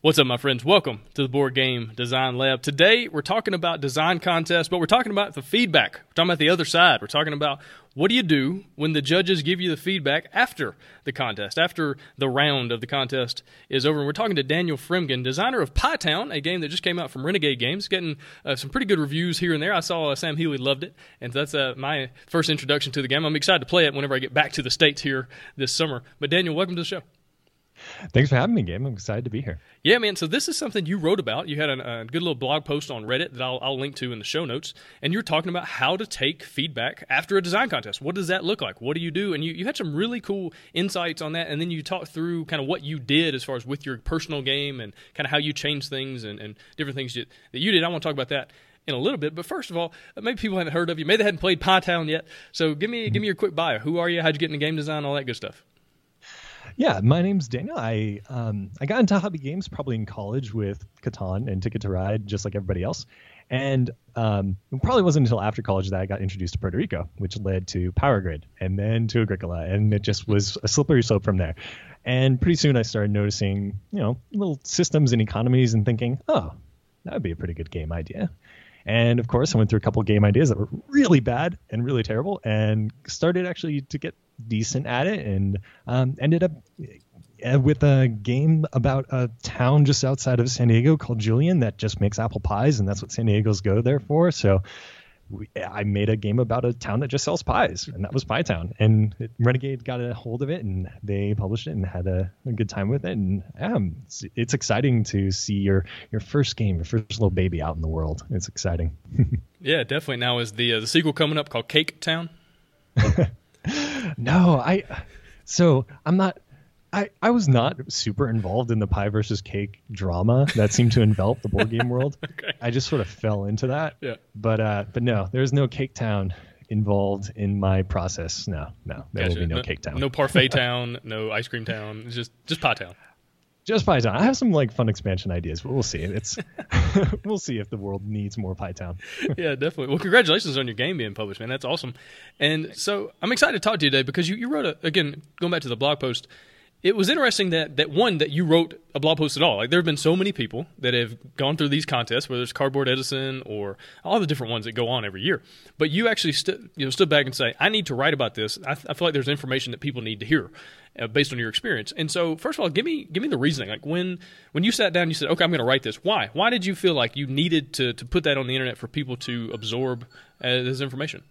What's up, my friends? Welcome to the Board Game Design Lab. Today, we're talking about design contests, but we're talking about the feedback. We're talking about the other side. We're talking about what do you do when the judges give you the feedback after the contest, after the round of the contest is over. And we're talking to Daniel Fremgen, designer of Pie Town, a game that just came out from Renegade Games, getting uh, some pretty good reviews here and there. I saw uh, Sam Healey loved it, and that's uh, my first introduction to the game. I'm excited to play it whenever I get back to the States here this summer. But, Daniel, welcome to the show. Thanks for having me, Gabe. I'm excited to be here. Yeah, man. So this is something you wrote about. You had a, a, good little blog post on Reddit that I'll, I'll, link to in the show notes, and you're talking about how to take feedback after a design contest. What does that look like? What do you do? And you, you had some really cool insights on that, and then you talked through kind of what you did as far as with your personal game and kind of how you changed things and, and different things you, that you did. I want to talk about that in a little bit. But first of all, maybe people haven't heard of you. Maybe they hadn't played Pie Town yet. So give me give me your quick bio. Who are you? How'd you get into game design? All that good stuff. Yeah, my name's Daniel. I um, I got into hobby games probably in college with Catan and Ticket to Ride, just like everybody else. And um, it probably wasn't until after college that I got introduced to Puerto Rico, which led to Power Grid and then to Agricola, and it just was a slippery slope from there. And pretty soon I started noticing, you know, little systems and economies and thinking, oh, that would be a pretty good game idea. And of course, I went through a couple game ideas that were really bad and really terrible, and started actually to get decent at it, and um, ended up uh, with a game about a town just outside of San Diego called Julian that just makes apple pies, and that's what San Diego's go there for. So we, I made a game about a town that just sells pies, and that was Pie Town. And it, Renegade got a hold of it, and they published it and had a, a good time with it. And um, it's, it's, exciting to see your your first game, your first little baby out in the world. It's exciting. yeah, definitely. Now is the uh, the sequel coming up called Cake Town? no, I. So I'm not. I, I was not super involved in the pie versus cake drama that seemed to envelop the board game world. okay. I just sort of fell into that. Yeah. But uh, but no, there's no Cake Town involved in my process. No, no, there gotcha. will be no, no Cake Town. No Parfait Town, no Ice Cream Town. It's just just Pie Town. Just Pie Town. I have some like fun expansion ideas, but we'll see. It's we'll see if the world needs more Pie Town. yeah, definitely. Well, congratulations on your game being published, man. That's awesome. And so I'm excited to talk to you today because you, you wrote a again going back to the blog post it was interesting that that one that you wrote a blog post at all. Like there have been so many people that have gone through these contests, whether it's Cardboard Edison or all the different ones that go on every year. But you actually st- you know stood back and say, "I need to write about this. I, I feel like there's information that people need to hear uh, based on your experience." And so, first of all, give me give me the reasoning. Like when when you sat down, you said, "Okay, I'm going to write this." Why? Why did you feel like you needed to to put that on the internet for people to absorb uh, this information?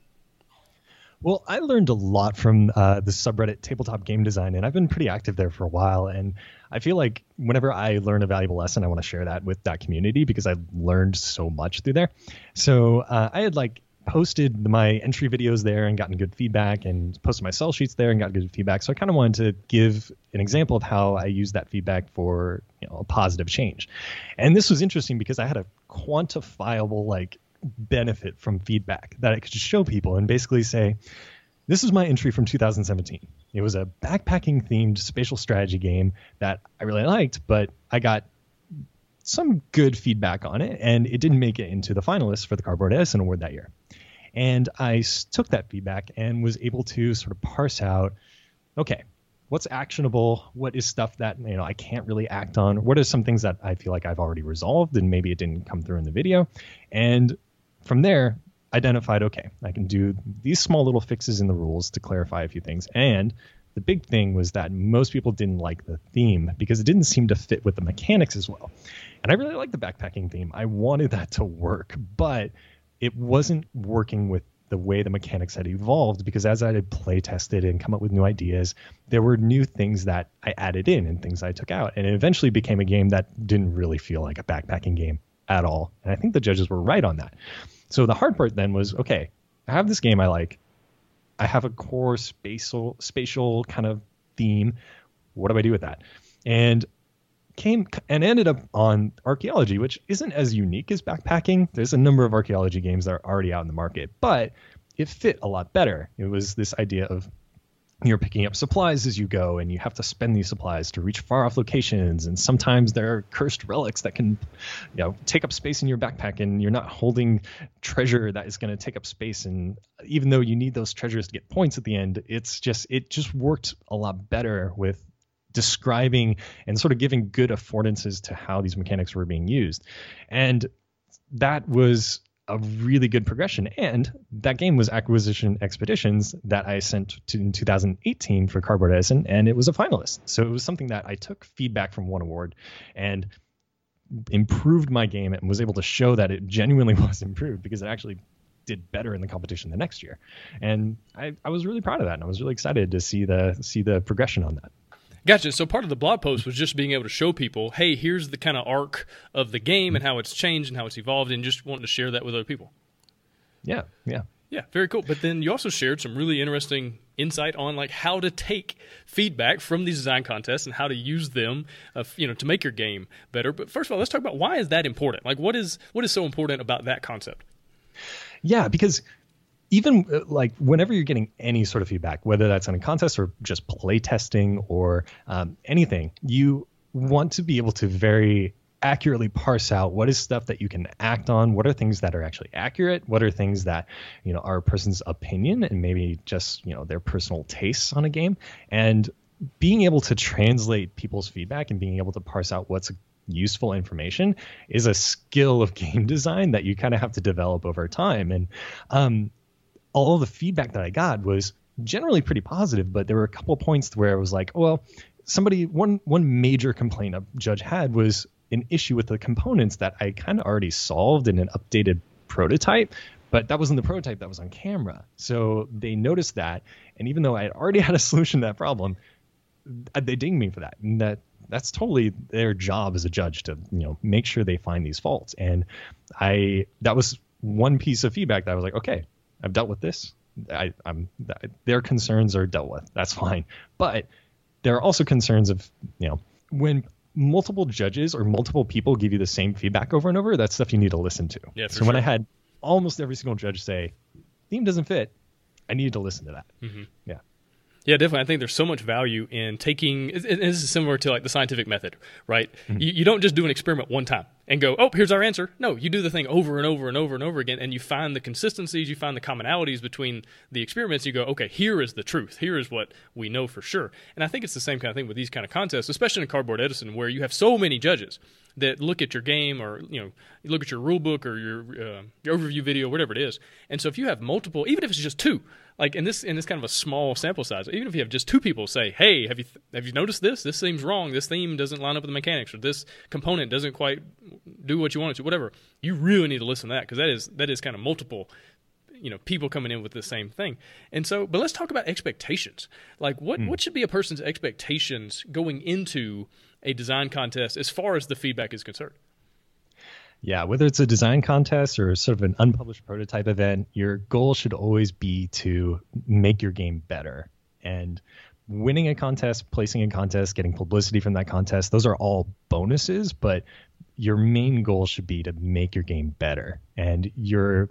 Well, I learned a lot from uh, the subreddit tabletop game design, and I've been pretty active there for a while. And I feel like whenever I learn a valuable lesson, I want to share that with that community because I learned so much through there. So uh, I had like posted my entry videos there and gotten good feedback, and posted my sell sheets there and got good feedback. So I kind of wanted to give an example of how I use that feedback for you know a positive change. And this was interesting because I had a quantifiable like benefit from feedback that I could show people and basically say, this is my entry from 2017. It was a backpacking themed spatial strategy game that I really liked, but I got some good feedback on it, and it didn't make it into the finalists for the Cardboard Edison Award that year. And I took that feedback and was able to sort of parse out, okay, what's actionable? What is stuff that you know I can't really act on? What are some things that I feel like I've already resolved and maybe it didn't come through in the video? And from there, identified okay, I can do these small little fixes in the rules to clarify a few things. And the big thing was that most people didn't like the theme because it didn't seem to fit with the mechanics as well. And I really like the backpacking theme. I wanted that to work, but it wasn't working with the way the mechanics had evolved because as I had play tested and come up with new ideas, there were new things that I added in and things I took out. And it eventually became a game that didn't really feel like a backpacking game at all. And I think the judges were right on that. So the hard part then was okay, I have this game I like. I have a core spatial spatial kind of theme. What do I do with that? And came and ended up on archaeology, which isn't as unique as backpacking. There's a number of archaeology games that are already out in the market, but it fit a lot better. It was this idea of you're picking up supplies as you go and you have to spend these supplies to reach far off locations and sometimes there are cursed relics that can you know take up space in your backpack and you're not holding treasure that is going to take up space and even though you need those treasures to get points at the end it's just it just worked a lot better with describing and sort of giving good affordances to how these mechanics were being used. And that was a really good progression. And that game was Acquisition Expeditions that I sent to, in 2018 for Cardboard Edison, and it was a finalist. So it was something that I took feedback from one award and improved my game and was able to show that it genuinely was improved because it actually did better in the competition the next year. And I, I was really proud of that, and I was really excited to see the see the progression on that. Gotcha. So part of the blog post was just being able to show people, hey, here's the kind of arc of the game and how it's changed and how it's evolved, and just wanting to share that with other people. Yeah, yeah, yeah. Very cool. But then you also shared some really interesting insight on like how to take feedback from these design contests and how to use them, uh, you know, to make your game better. But first of all, let's talk about why is that important? Like, what is what is so important about that concept? Yeah, because even uh, like whenever you're getting any sort of feedback, whether that's in a contest or just play testing or um, anything, you want to be able to very accurately parse out what is stuff that you can act on what are things that are actually accurate what are things that you know are a person's opinion and maybe just you know their personal tastes on a game. And being able to translate people's feedback and being able to parse out what's useful information is a skill of game design that you kind of have to develop over time. And um, all the feedback that I got was generally pretty positive, but there were a couple points where it was like, well, somebody one one major complaint a judge had was an issue with the components that I kind of already solved in an updated prototype, but that wasn't the prototype that was on camera. So they noticed that, and even though I had already had a solution to that problem, uh, they dinged me for that. And that that's totally their job as a judge to you know make sure they find these faults. And I that was one piece of feedback that I was like, okay, I've dealt with this. I, am their concerns are dealt with. That's fine. But there are also concerns of you know when multiple judges or multiple people give you the same feedback over and over. That's stuff you need to listen to. Yeah, so sure. when I had almost every single judge say theme doesn't fit, I needed to listen to that. Mm-hmm. Yeah. Yeah, definitely. I think there's so much value in taking. This is similar to like the scientific method, right? Mm-hmm. You, you, don't just do an experiment one time and go, "Oh, here's our answer." No, you do the thing over and over and over and over again, and you find the consistencies, you find the commonalities between the experiments. You go, "Okay, here is the truth. Here is what we know for sure." And I think it's the same kind of thing with these kind of contests, especially in Cardboard Edison, where you have so many judges that look at your game or you know look at your rule book or your, uh, your overview video, whatever it is. And so if you have multiple, even if it's just two like in this in this kind of a small sample size, even if you have just two people say, "Hey, have you have you noticed this? This seems wrong. This theme doesn't line up with the mechanics, or this component doesn't quite do what you want it to." Whatever, you really need to listen to that because that is that is kind of multiple you know people coming in with the same thing and so but let's talk about expectations like what mm. what should be a person's expectations going into a design contest as far as the feedback is concerned yeah, whether it's a design contest or sort of an unpublished prototype event, your goal should always be to make your game better. And winning a contest, placing a contest, getting publicity from that contest, those are all bonuses, but your main goal should be to make your game better. And you're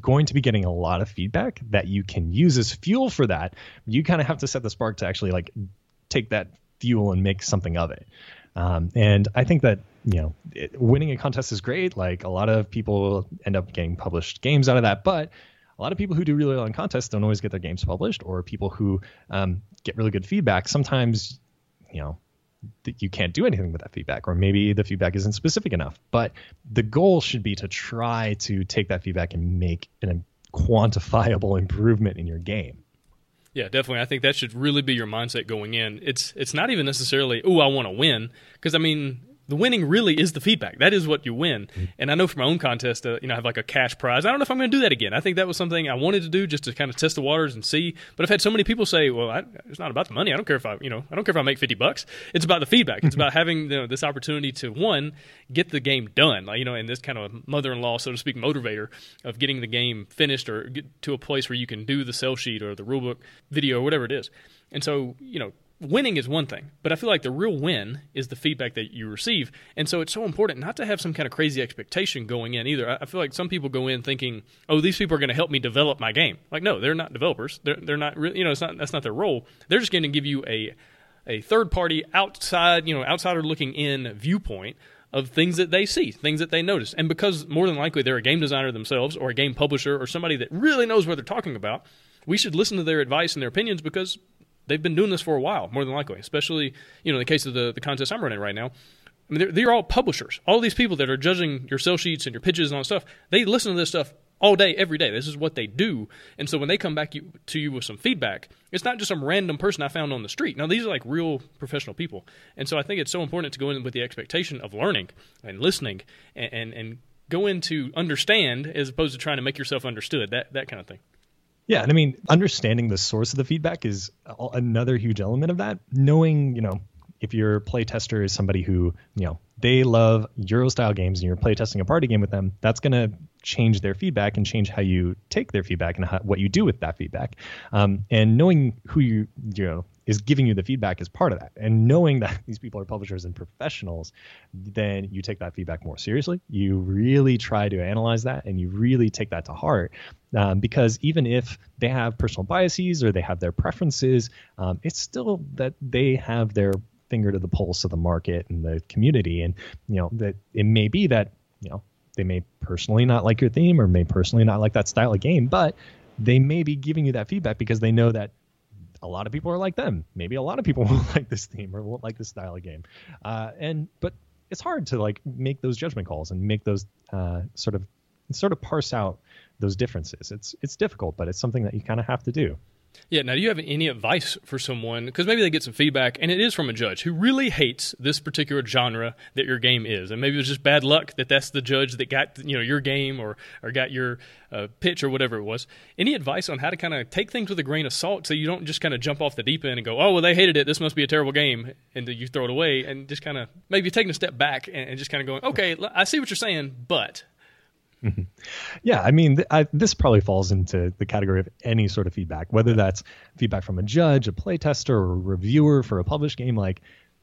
going to be getting a lot of feedback that you can use as fuel for that. You kind of have to set the spark to actually like take that fuel and make something of it. Um, and I think that you know it, winning a contest is great. Like a lot of people end up getting published games out of that, but a lot of people who do really well in contests don't always get their games published, or people who um, get really good feedback. Sometimes, you know, you can't do anything with that feedback, or maybe the feedback isn't specific enough. But the goal should be to try to take that feedback and make an quantifiable improvement in your game. Yeah, definitely. I think that should really be your mindset going in. It's it's not even necessarily, oh, I want to win, because I mean, the winning really is the feedback. That is what you win. And I know from my own contest, uh, you know, I have like a cash prize. I don't know if I'm going to do that again. I think that was something I wanted to do just to kind of test the waters and see. But I've had so many people say, "Well, I, it's not about the money. I don't care if I, you know, I don't care if I make 50 bucks. It's about the feedback. It's about having you know, this opportunity to one get the game done. Like you know, in this kind of mother-in-law, so to speak, motivator of getting the game finished or get to a place where you can do the sell sheet or the rulebook video or whatever it is. And so, you know, winning is one thing, but I feel like the real win is the feedback that you receive. And so it's so important not to have some kind of crazy expectation going in either. I feel like some people go in thinking, "Oh, these people are going to help me develop my game." Like, no, they're not developers. They're they're not really, you know, it's not that's not their role. They're just going to give you a a third party outside, you know, outsider looking in viewpoint of things that they see, things that they notice. And because more than likely they're a game designer themselves or a game publisher or somebody that really knows what they're talking about, we should listen to their advice and their opinions because they've been doing this for a while, more than likely. Especially, you know, in the case of the the contest I'm running right now. I mean, they're, they're all publishers. All these people that are judging your sell sheets and your pitches and all that stuff, they listen to this stuff all day, every day. This is what they do. And so when they come back you, to you with some feedback, it's not just some random person I found on the street. Now, these are like real professional people. And so I think it's so important to go in with the expectation of learning and listening and, and, and go in to understand as opposed to trying to make yourself understood, that, that kind of thing. Yeah, and I mean, understanding the source of the feedback is another huge element of that. Knowing, you know, if your playtester is somebody who, you know, they love Euro style games and you're playtesting a party game with them, that's going to change their feedback and change how you take their feedback and how, what you do with that feedback. Um, and knowing who you, you know, is giving you the feedback is part of that. And knowing that these people are publishers and professionals, then you take that feedback more seriously. You really try to analyze that and you really take that to heart. Um, because even if they have personal biases or they have their preferences, um, it's still that they have their finger to the pulse of the market and the community. And, you know, that it may be that, you know, they may personally not like your theme or may personally not like that style of game, but they may be giving you that feedback because they know that a lot of people are like them. Maybe a lot of people won't like this theme or won't like this style of game. Uh, and but it's hard to like make those judgment calls and make those uh, sort of sort of parse out those differences. It's it's difficult, but it's something that you kind of have to do. Yeah. Now, do you have any advice for someone? Because maybe they get some feedback, and it is from a judge who really hates this particular genre that your game is, and maybe it was just bad luck that that's the judge that got you know your game or or got your uh, pitch or whatever it was. Any advice on how to kind of take things with a grain of salt, so you don't just kind of jump off the deep end and go, "Oh, well, they hated it. This must be a terrible game," and you throw it away, and just kind of maybe taking a step back and, and just kind of going, "Okay, I see what you're saying, but." Mm-hmm. Yeah, I mean, th- I, this probably falls into the category of any sort of feedback, whether that's feedback from a judge, a playtester, or a reviewer for a published game. Like,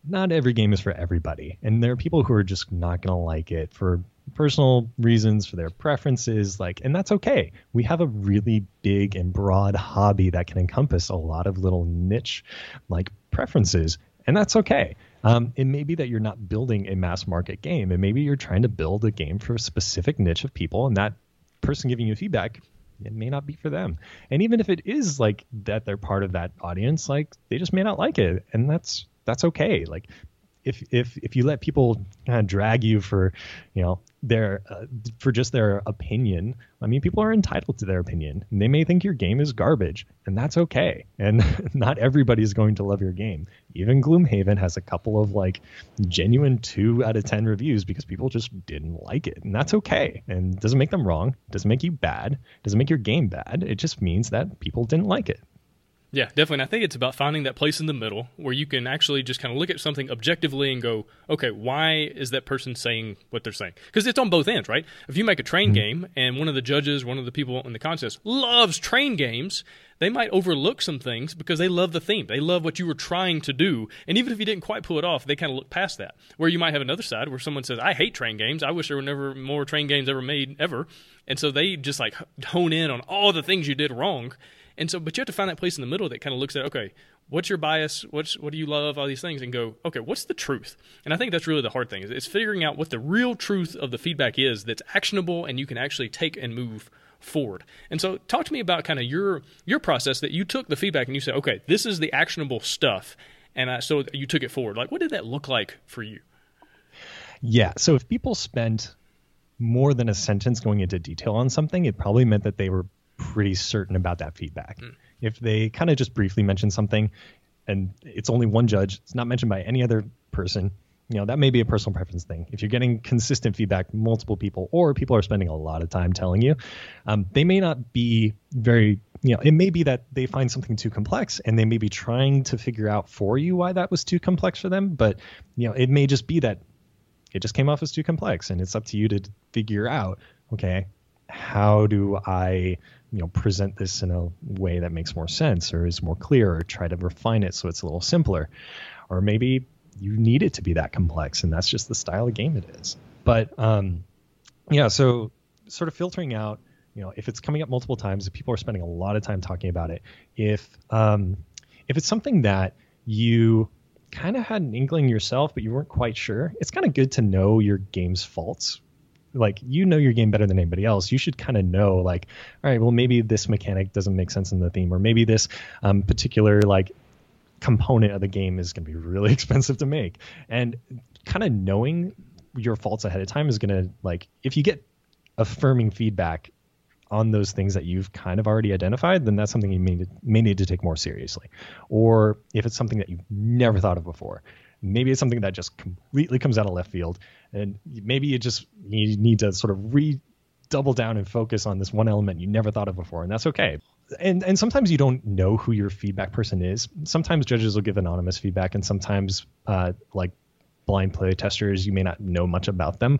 not every game is for everybody, and there are people who are just not going to like it for personal reasons, for their preferences. Like, and that's okay. We have a really big and broad hobby that can encompass a lot of little niche like preferences, and that's okay. Um, it may be that you're not building a mass market game, and maybe you're trying to build a game for a specific niche of people, and that person giving you feedback it may not be for them. And even if it is like that they're part of that audience, like they just may not like it, and that's that's okay. Like if if if you let people kind of drag you for you know their uh, for just their opinion i mean people are entitled to their opinion. And they may think your game is garbage and that's okay. And not everybody's going to love your game. Even gloomhaven has a couple of like genuine 2 out of 10 reviews because people just didn't like it and that's okay. And doesn't make them wrong. Doesn't make you bad. Doesn't make your game bad. It just means that people didn't like it yeah, definitely. And I think it's about finding that place in the middle where you can actually just kind of look at something objectively and go, okay, why is that person saying what they're saying? Because it's on both ends, right? If you make a train mm-hmm. game and one of the judges, one of the people in the contest loves train games, they might overlook some things because they love the theme. They love what you were trying to do. And even if you didn't quite pull it off, they kind of look past that. Where you might have another side where someone says, I hate train games. I wish there were never more train games ever made, ever. And so they just like hone in on all the things you did wrong and so, but you have to find that place in the middle that kind of looks at, okay, what's your bias? What's what do you love? All these things, and go, okay, what's the truth? And I think that's really the hard thing is it's figuring out what the real truth of the feedback is that's actionable and you can actually take and move forward. And so, talk to me about kind of your your process that you took the feedback and you said, okay, this is the actionable stuff, and I, so you took it forward. Like, what did that look like for you? Yeah. So if people spent more than a sentence going into detail on something, it probably meant that they were pretty certain about that feedback. Mm. If they kind of just briefly mention something and it's only one judge, it's not mentioned by any other person, you know, that may be a personal preference thing. If you're getting consistent feedback, multiple people, or people are spending a lot of time telling you, um, they may not be very, you know, it may be that they find something too complex and they may be trying to figure out for you why that was too complex for them. But, you know, it may just be that it just came off as too complex and it's up to you to figure out, okay, how do I you know present this in a way that makes more sense or is more clear or try to refine it so it's a little simpler or maybe you need it to be that complex and that's just the style of game it is. But um yeah so sort of filtering out you know if it's coming up multiple times if people are spending a lot of time talking about it if um if it's something that you kind of had an inkling yourself but you weren't quite sure it's kind of good to know your game's faults. Like you know your game better than anybody else. You should kind of know like all right well maybe this mechanic doesn't make sense in the theme or maybe this um, particular like component of the game is going to be really expensive to make. And kind of knowing your faults ahead of time is going to like if you get affirming feedback on those things that you've kind of already identified, then that's something you may, may need to take more seriously. Or if it's something that you've never thought of before, maybe it's something that just completely comes out of left field, and maybe you just you need to sort of re double down and focus on this one element you never thought of before, and that's okay. And and sometimes you don't know who your feedback person is. Sometimes judges will give anonymous feedback, and sometimes uh, like blind play testers, you may not know much about them.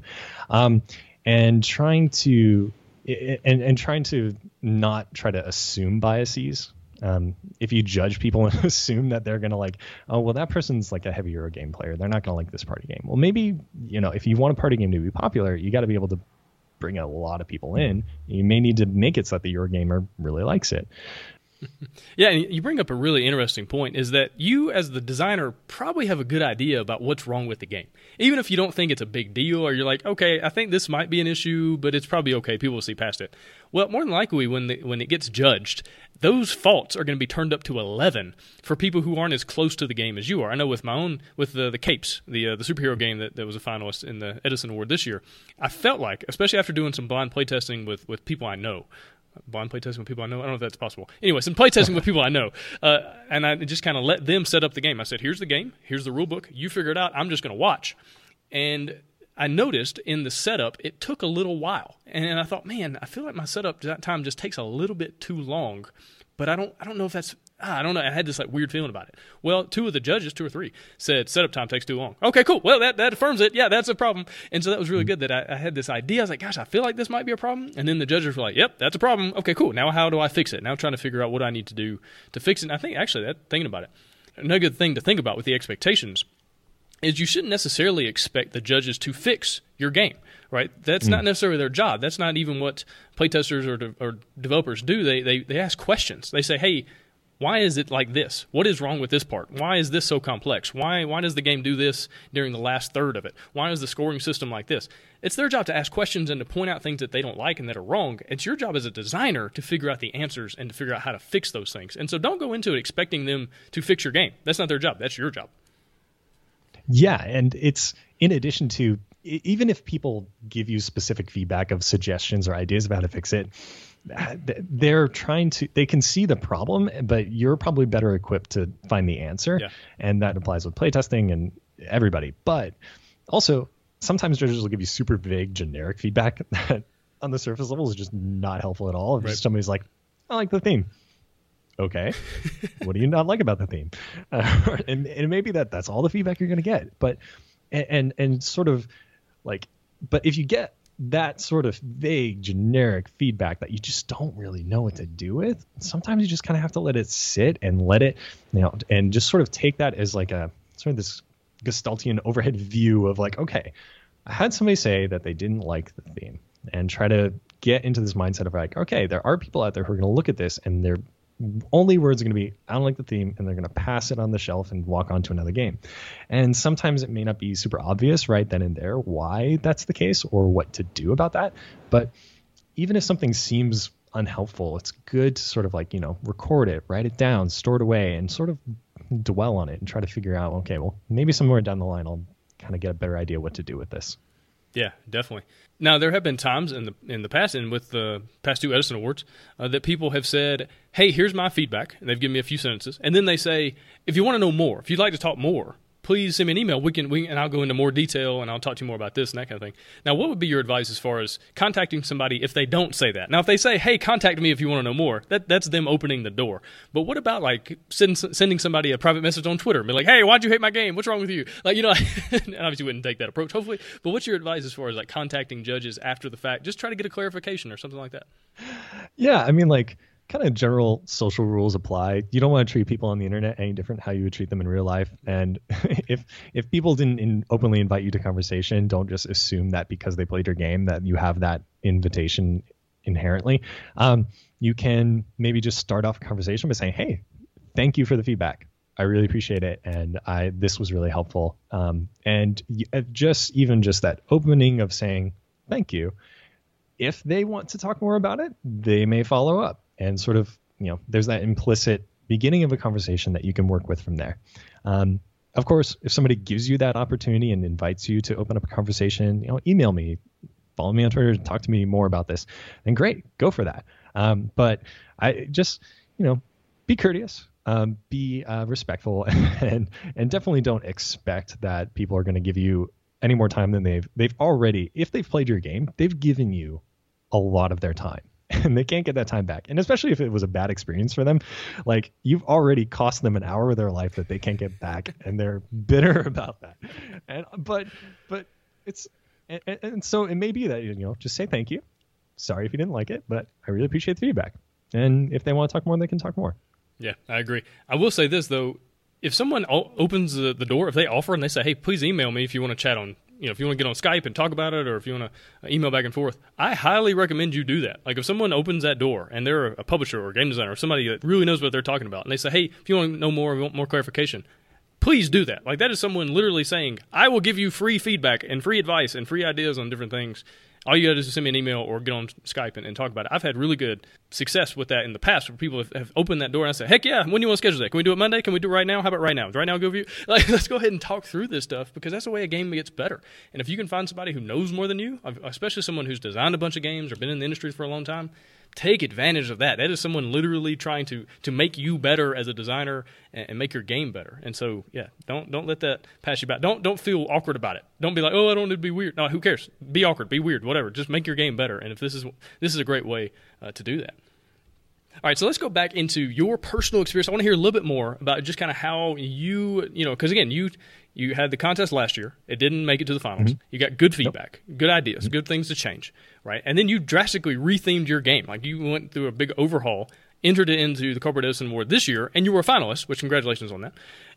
Um, and trying to and, and trying to not try to assume biases. Um, if you judge people and assume that they're going to like, oh, well, that person's like a heavy Euro game player. They're not going to like this party game. Well, maybe, you know, if you want a party game to be popular, you got to be able to bring a lot of people in. You may need to make it so that the Eurogamer really likes it. Yeah, and you bring up a really interesting point is that you, as the designer, probably have a good idea about what's wrong with the game. Even if you don't think it's a big deal or you're like, okay, I think this might be an issue, but it's probably okay. People will see past it. Well, more than likely, when, the, when it gets judged, those faults are going to be turned up to 11 for people who aren't as close to the game as you are. I know with my own, with the, the Capes, the, uh, the superhero game that, that was a finalist in the Edison Award this year, I felt like, especially after doing some blind playtesting with, with people I know, blind playtesting with people I know. I don't know if that's possible. Anyway, some playtesting with people I know, uh, and I just kind of let them set up the game. I said, "Here's the game. Here's the rule book. You figure it out. I'm just going to watch." And I noticed in the setup it took a little while, and I thought, "Man, I feel like my setup that time just takes a little bit too long." But I don't, I don't know if that's ah, I don't know. I had this like weird feeling about it. Well, two of the judges, two or three, said setup time takes too long. Okay, cool. Well, that, that affirms it. Yeah, that's a problem. And so that was really good that I, I, had this idea. I was like, gosh, I feel like this might be a problem. And then the judges were like, yep, that's a problem. Okay, cool. Now how do I fix it? Now I'm trying to figure out what I need to do to fix it. And I think actually that thinking about it, another good thing to think about with the expectations is you shouldn't necessarily expect the judges to fix your game, right? That's mm. not necessarily their job. That's not even what playtesters or, de- or developers do. They, they, they ask questions. They say, hey, why is it like this? What is wrong with this part? Why is this so complex? Why why does the game do this during the last third of it? Why is the scoring system like this? It's their job to ask questions and to point out things that they don't like and that are wrong. It's your job as a designer to figure out the answers and to figure out how to fix those things. And so don't go into it expecting them to fix your game. That's not their job. That's your job. Yeah, and it's in addition to even if people give you specific feedback of suggestions or ideas about how to fix it, they're trying to they can see the problem but you're probably better equipped to find the answer. Yeah. and that applies with playtesting and everybody. But also sometimes judges will give you super vague generic feedback that on the surface level is just not helpful at all. If right. somebody's like i like the theme. Okay. What do you not like about the theme? Uh, and, and maybe that that's all the feedback you're going to get. But and, and and sort of like but if you get that sort of vague, generic feedback that you just don't really know what to do with, sometimes you just kind of have to let it sit and let it, you know, and just sort of take that as like a sort of this Gestaltian overhead view of like, okay, I had somebody say that they didn't like the theme and try to get into this mindset of like, okay, there are people out there who are going to look at this and they're only words are going to be I don't like the theme, and they're going to pass it on the shelf and walk on to another game. And sometimes it may not be super obvious right then and there why that's the case or what to do about that. But even if something seems unhelpful, it's good to sort of like, you know, record it, write it down, store it away, and sort of dwell on it and try to figure out, okay, well, maybe somewhere down the line I'll kind of get a better idea what to do with this. Yeah, definitely. Now there have been times in the in the past, and with the past two Edison Awards, uh, that people have said, "Hey, here's my feedback," and they've given me a few sentences, and then they say, "If you want to know more, if you'd like to talk more, please send me an email. We can, we, and I'll go into more detail and I'll talk to you more about this and that kind of thing. Now, what would be your advice as far as contacting somebody if they don't say that? Now, if they say, "Hey, contact me if you want to know more," that that's them opening the door. But what about like send, sending somebody a private message on Twitter, and be like, "Hey, why'd you hate my game? What's wrong with you?" Like, you know, and obviously wouldn't take that approach, hopefully. But what's your advice as far as like contacting judges after the fact? Just try to get a clarification or something like that. Yeah, I mean, like kind of general social rules apply. You don't want to treat people on the internet any different how you would treat them in real life. And if if people didn't in, openly invite you to conversation, don't just assume that because they played your game that you have that invitation inherently. Um, you can maybe just start off a conversation by saying, "Hey, thank you for the feedback. I really appreciate it, and I this was really helpful." Um, and uh, just even just that opening of saying thank you. If they want to talk more about it, they may follow up and sort of you know there's that implicit beginning of a conversation that you can work with from there. Um, of course, if somebody gives you that opportunity and invites you to open up a conversation, you know, email me, follow me on Twitter, talk to me more about this, then great, go for that. Um, but I just, you know, be courteous, um, be uh, respectful, and and definitely don't expect that people are going to give you any more time than they've they've already. If they've played your game, they've given you a lot of their time and they can't get that time back. And especially if it was a bad experience for them, like you've already cost them an hour of their life that they can't get back, and they're bitter about that. And but but it's and, and so it may be that you know just say thank you. Sorry if you didn't like it, but I really appreciate the feedback. And if they want to talk more, they can talk more. Yeah, I agree. I will say this though: if someone opens the, the door, if they offer and they say, "Hey, please email me if you want to chat on you know, if you want to get on Skype and talk about it, or if you want to uh, email back and forth, I highly recommend you do that. Like if someone opens that door and they're a publisher or a game designer or somebody that really knows what they're talking about, and they say, "Hey, if you want to know more, want more clarification," please do that. Like that is someone literally saying, "I will give you free feedback and free advice and free ideas on different things." All you got to do is send me an email or get on Skype and, and, talk about it. I've had really good success with that in the past where people have, have, opened that door and I say, heck yeah, when do you want to schedule that? Can we do it Monday? Can we do it right now? How about right now? Right now go you? Like, let's go ahead and talk through this stuff because that's the way a game gets better. And if you can find somebody who knows more than you, especially someone who's designed a bunch of games or been in the industry for a long time, take advantage of that. That is someone literally trying to to make you better as a designer and, and, make your game better. And so, yeah, don't don't let that pass you by. Don't don't feel awkward about it. Don't be like, oh, I don't need to be weird. No, who cares? Be awkward, be weird, whatever. Just make your game better. And if this is this is a great way uh, to do that. All right, so let's go back into your personal experience. I want to hear a little bit more about just kind of how you, you know, because again, you you had the contest last year. It didn't make it to the finals. Mm-hmm. You got good feedback, good ideas, mm-hmm. good things to change, right? And then you drastically rethemed your game. Like you went through a big overhaul, entered it into the Cardboard Edison Award this year, and you were a finalist, which congratulations on that.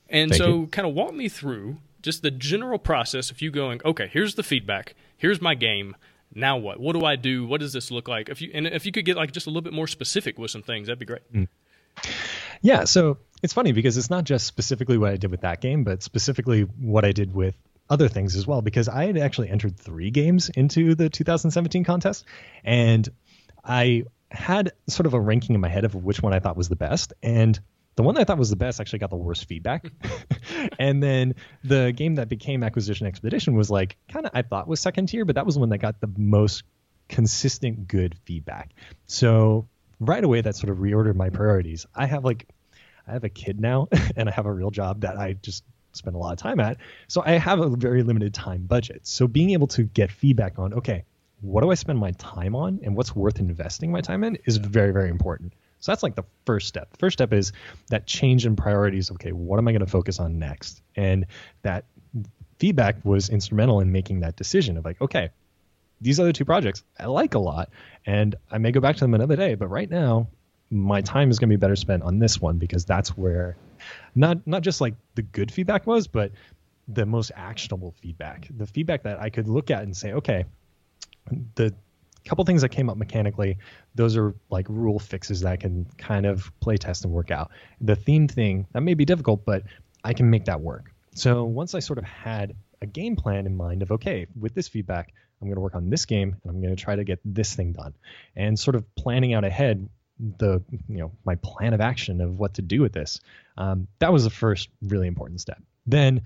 And Thank so, kind of walk me through just the general process of you going, okay, here's the feedback, here's my game now what? What do I do? What does this look like? If you and if you could get like just a little bit more specific with some things, that'd be great. Mm. Yeah, so it's funny because it's not just specifically what I did with that game, but specifically what I did with other things as well. Because I had actually entered three games into the 2017 contest, and I had sort of a ranking in my head of which one I thought was the best, and the one that I thought was the best actually got the worst feedback. and then the game that became Acquisition Expedition was like kind of I thought was second tier, but that was the one that got the most consistent good feedback. So right away that sort of reordered my priorities. I have like I have a kid now and I have a real job that I just spend a lot of time at. So I have a very limited time budget. So being able to get feedback on okay, what do I spend my time on and what's worth investing my time in is very very important. So that's like the first step. The first step is that change in priorities. Okay, what am I going to focus on next? And that feedback was instrumental in making that decision of like, okay, these other two projects I like a lot, and I may go back to them another day, but right now my time is going to be better spent on this one because that's where not not just like the good feedback was, but the most actionable feedback, the feedback that I could look at and say, okay, the couple things that came up mechanically those are like rule fixes that I can kind of play test and work out. The theme thing that may be difficult but i can make that work. So once i sort of had a game plan in mind of okay with this feedback i'm going to work on this game and i'm going to try to get this thing done. And sort of planning out ahead the you know my plan of action of what to do with this um, that was the first really important step. Then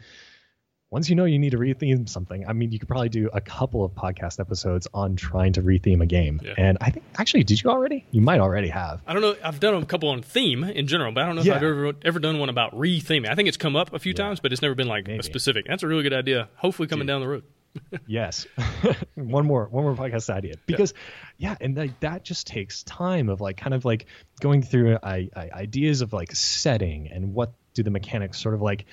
once you know you need to retheme something, I mean, you could probably do a couple of podcast episodes on trying to retheme a game. Yeah. And I think actually, did you already? You might already have. I don't know. I've done a couple on theme in general, but I don't know yeah. if I've ever ever done one about retheming. I think it's come up a few yeah. times, but it's never been like Maybe. a specific. That's a really good idea. Hopefully, coming Dude. down the road. yes, one more one more podcast idea because yeah, and like, that just takes time of like kind of like going through I, I, ideas of like setting and what do the mechanics sort of like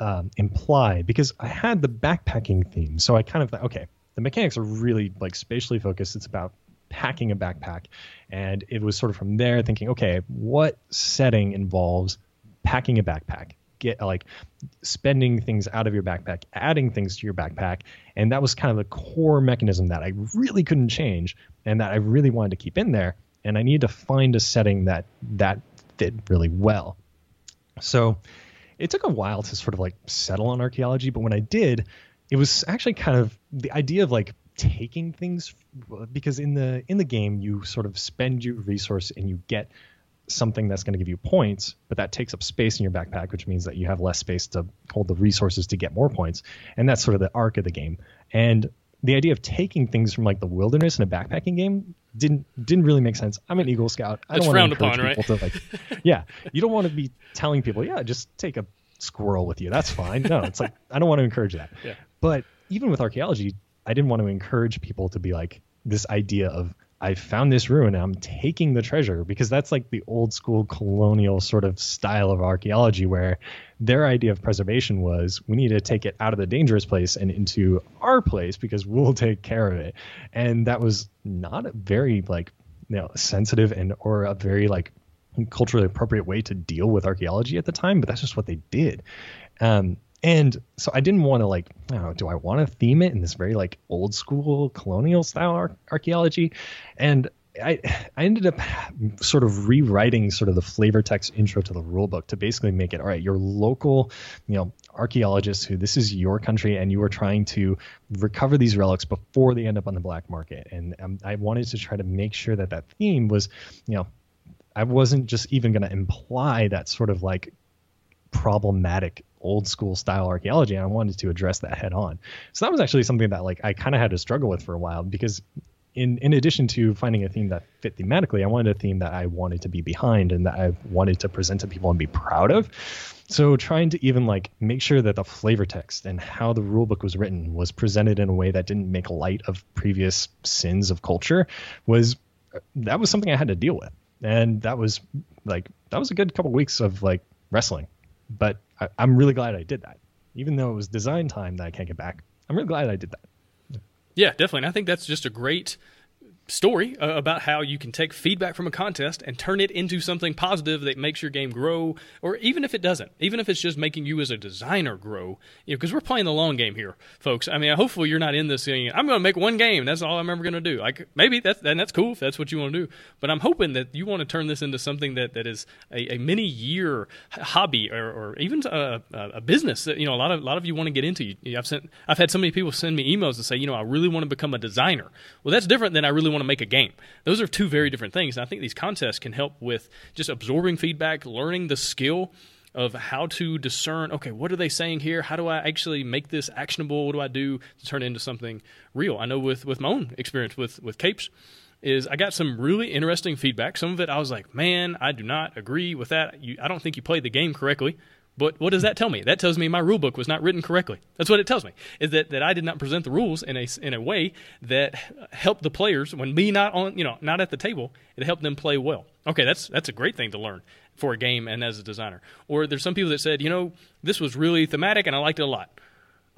um, imply because I had the backpacking theme. So I kind of thought, okay, the mechanics are really like spatially focused. It's about packing a backpack. And it was sort of from there thinking, okay, what setting involves packing a backpack? Get like spending things out of your backpack, adding things to your backpack. And that was kind of the core mechanism that I really couldn't change and that I really wanted to keep in there. And I needed to find a setting that that fit really well. So it took a while to sort of like settle on archaeology, but when I did, it was actually kind of the idea of like taking things because in the in the game you sort of spend your resource and you get something that's going to give you points, but that takes up space in your backpack, which means that you have less space to hold the resources to get more points. And that's sort of the arc of the game. And the idea of taking things from like the wilderness in a backpacking game didn't didn't really make sense. I'm an Eagle Scout. I don't want to upon, people right? to like, yeah, you don't want to be telling people, yeah, just take a squirrel with you. That's fine. No, it's like I don't want to encourage that. Yeah. But even with archaeology, I didn't want to encourage people to be like this idea of I found this ruin I'm taking the treasure because that's like the old school colonial sort of style of archaeology where their idea of preservation was we need to take it out of the dangerous place and into our place because we'll take care of it. And that was not a very like you know sensitive and or a very like culturally appropriate way to deal with archaeology at the time, but that's just what they did. Um, and so I didn't want to like, know, do I want to theme it in this very like old school colonial style ar- archaeology? And I I ended up sort of rewriting sort of the flavor text intro to the rulebook to basically make it all right. Your local, you know, archaeologists who this is your country and you are trying to recover these relics before they end up on the black market. And um, I wanted to try to make sure that that theme was, you know, I wasn't just even going to imply that sort of like problematic old school style archaeology and I wanted to address that head on. So that was actually something that like I kind of had to struggle with for a while because in in addition to finding a theme that fit thematically, I wanted a theme that I wanted to be behind and that I wanted to present to people and be proud of. So trying to even like make sure that the flavor text and how the rule book was written was presented in a way that didn't make light of previous sins of culture was uh, that was something I had to deal with. And that was like that was a good couple weeks of like wrestling but I, I'm really glad I did that. Even though it was design time that I can't get back, I'm really glad I did that. Yeah, definitely. And I think that's just a great story uh, about how you can take feedback from a contest and turn it into something positive that makes your game grow, or even if it doesn't, even if it's just making you as a designer grow, you know, because we're playing the long game here, folks. I mean, hopefully you're not in this thing. I'm going to make one game. That's all I'm ever going to do. Like maybe that's, and that's cool if that's what you want to do. But I'm hoping that you want to turn this into something that, that is a, a many year hobby or, or even a, a, business that, you know, a lot of, a lot of you want to get into. I've sent, I've had so many people send me emails and say, you know, I really want to become a designer. Well, that's different than I really want want to make a game. Those are two very different things. And I think these contests can help with just absorbing feedback, learning the skill of how to discern okay what are they saying here? How do i actually make this actionable? What do i do to turn it into something real? I know with with my own experience with with capes is i got some really interesting feedback. Some of it i was like man i do not agree with that. You, i don't think you played the game correctly but what does that tell me? That tells me my rule book was not written correctly. That's what it tells me. Is that, that I did not present the rules in a in a way that helped the players when me not on you know not at the table. It helped them play well. Okay, that's that's a great thing to learn for a game and as a designer. Or there's some people that said, you know, this was really thematic and I liked it a lot.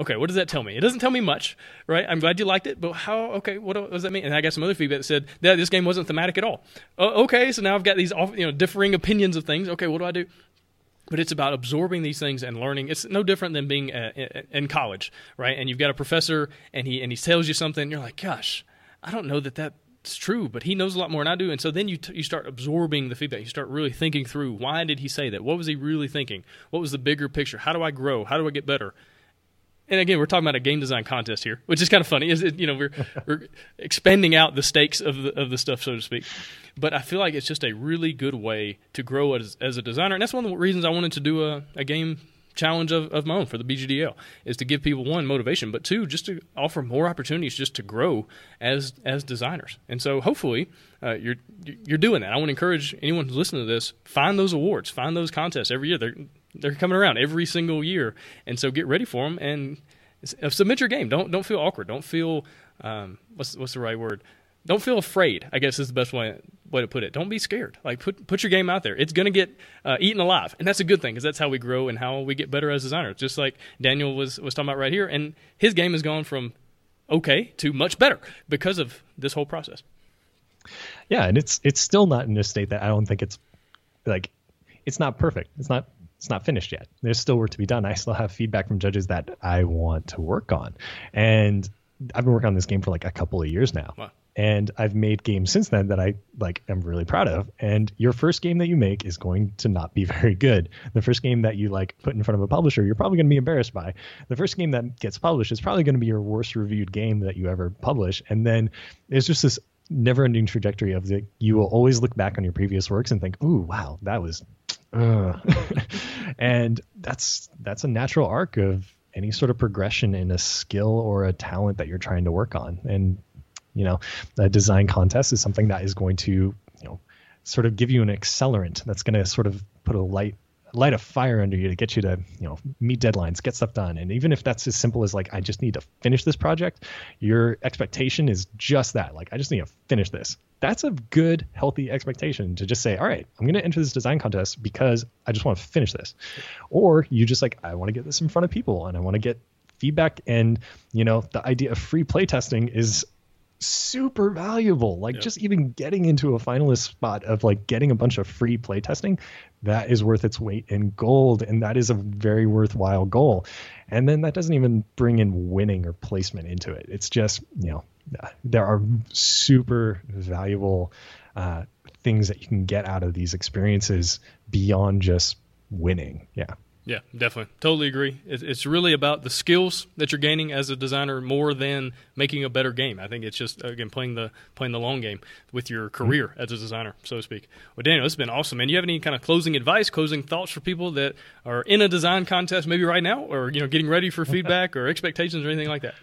Okay, what does that tell me? It doesn't tell me much, right? I'm glad you liked it, but how? Okay, what, does that mean? And I got some other feedback that said that this game wasn't thematic at all. Uh, okay, so now I've got these you know differing opinions of things. Okay, what do I do? But it's about absorbing these things and learning. It's no different than being a, uh, in college, right? And you've got a professor, and he and he tells you something, you're like, "Gosh, I don't know that that's true," but he knows a lot more than I do. And so then you t- you start absorbing the feedback. You start really thinking through why did he say that? What was he really thinking? What was the bigger picture? How do I grow? How do I get better? And again, we're talking about a game design contest here, which is kind of funny. Is it, you know we're we're expanding out the stakes of the of the stuff, so to speak. But I feel like it's just a really good way to grow as as a designer, and that's one of the reasons I wanted to do a, a game challenge of, of my own for the BGDL is to give people one motivation, but two just to offer more opportunities just to grow as as designers. And so hopefully uh, you're you're doing that. I want to encourage anyone who's listening to this find those awards, find those contests every year. They're they're coming around every single year, and so get ready for them and uh, submit your game. Don't don't feel awkward. Don't feel um, what's what's the right word? Don't feel afraid. I guess is the best way way to put it. Don't be scared. Like put put your game out there. It's to get uh, eaten alive, and that's a good thing because that's how we grow and how we get better as designers. Just like Daniel was was talking about right here, and his game has gone from okay to much better because of this whole process. Yeah, and it's it's still not in a state that I don't think it's like it's not perfect. It's not it's not finished yet. There's still work to be done. I still have feedback from judges that I want to work on. And I've been working on this game for like a couple of years now. Wow. And I've made games since then that I like am really proud of. And your first game that you make is going to not be very good. The first game that you like put in front of a publisher, you're probably going to be embarrassed by. The first game that gets published is probably going to be your worst reviewed game that you ever publish. And then there's just this never ending trajectory of the you will always look back on your previous works and think, ooh, wow, that was uh. and that's that's a natural arc of any sort of progression in a skill or a talent that you're trying to work on. And you know, a design contest is something that is going to, you know, sort of give you an accelerant that's going to sort of put a light light a fire under you to get you to you know meet deadlines get stuff done. And even if that's as simple as like i just need to finish this project your expectation is just that. Like i just need to finish this. That's a good healthy expectation to just say all right i'm going to enter this design contest because i just want to finish this. Or you just like i want to get this in front of people and i want to get feedback and you know the idea of free playtesting is super valuable. Like just even getting into a finalist spot of like getting a bunch of free playtesting, that is worth its weight in gold, and that is a very worthwhile goal. And then that doesn't even bring in winning or placement into it. It's just you know there are super valuable uh, things that you can get out of these experiences beyond just winning. Yeah. Yeah, definitely. Totally agree. It's really about the skills that you're gaining as a designer more than making a better game. I think it's just again playing the playing the long game with your career mm-hmm. as a designer, so to speak. Well, Daniel, this has been awesome. And you have any kind of closing advice, closing thoughts for people that are in a design contest, maybe right now, or you know, getting ready for feedback or expectations or anything like that?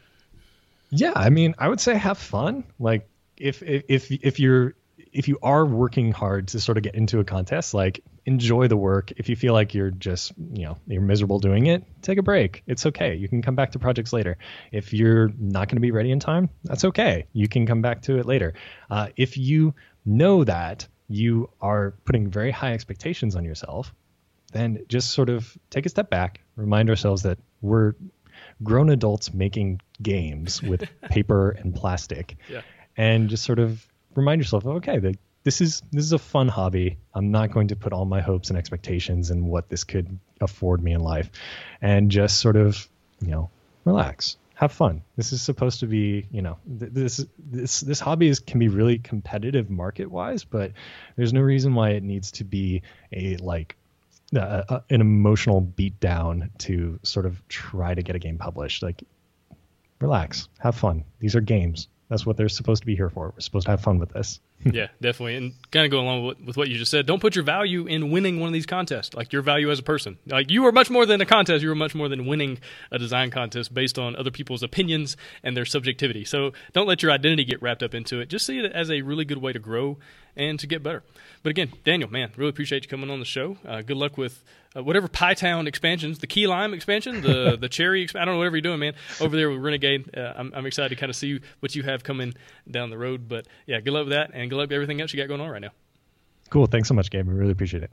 Yeah, I mean, I would say have fun. Like if if if you're if you are working hard to sort of get into a contest, like enjoy the work. If you feel like you're just, you know, you're miserable doing it, take a break. It's okay. You can come back to projects later. If you're not going to be ready in time, that's okay. You can come back to it later. Uh, if you know that you are putting very high expectations on yourself, then just sort of take a step back, remind ourselves that we're grown adults making games with paper and plastic. Yeah. And just sort of remind yourself, okay, the, this is this is a fun hobby. I'm not going to put all my hopes and expectations in what this could afford me in life, and just sort of you know relax, have fun. This is supposed to be you know th- this this this hobby is can be really competitive market wise, but there's no reason why it needs to be a like uh, an emotional beatdown to sort of try to get a game published. Like relax, have fun. These are games. That's what they're supposed to be here for. We're supposed to have fun with this. Yeah, definitely. And kind of go along with, with, what you just said. Don't put your value in winning one of these contests, like your value as a person. Like you are much more than a contest. You are much more than winning a design contest based on other people's opinions and their subjectivity. So don't let your identity get wrapped up into it. Just see it as a really good way to grow and to get better. But again, Daniel, man, really appreciate you coming on the show. Uh, good luck with uh, whatever Pie Town expansions, the Key Lime expansion, the the Cherry. Exp- I don't know whatever you're doing, man. Over there with Renegade, uh, I'm, I'm excited to kind of see what you have coming down the road. But yeah, good luck with that, and good luck with everything else you got going on right now. Cool. Thanks so much, Gabe. We really appreciate it.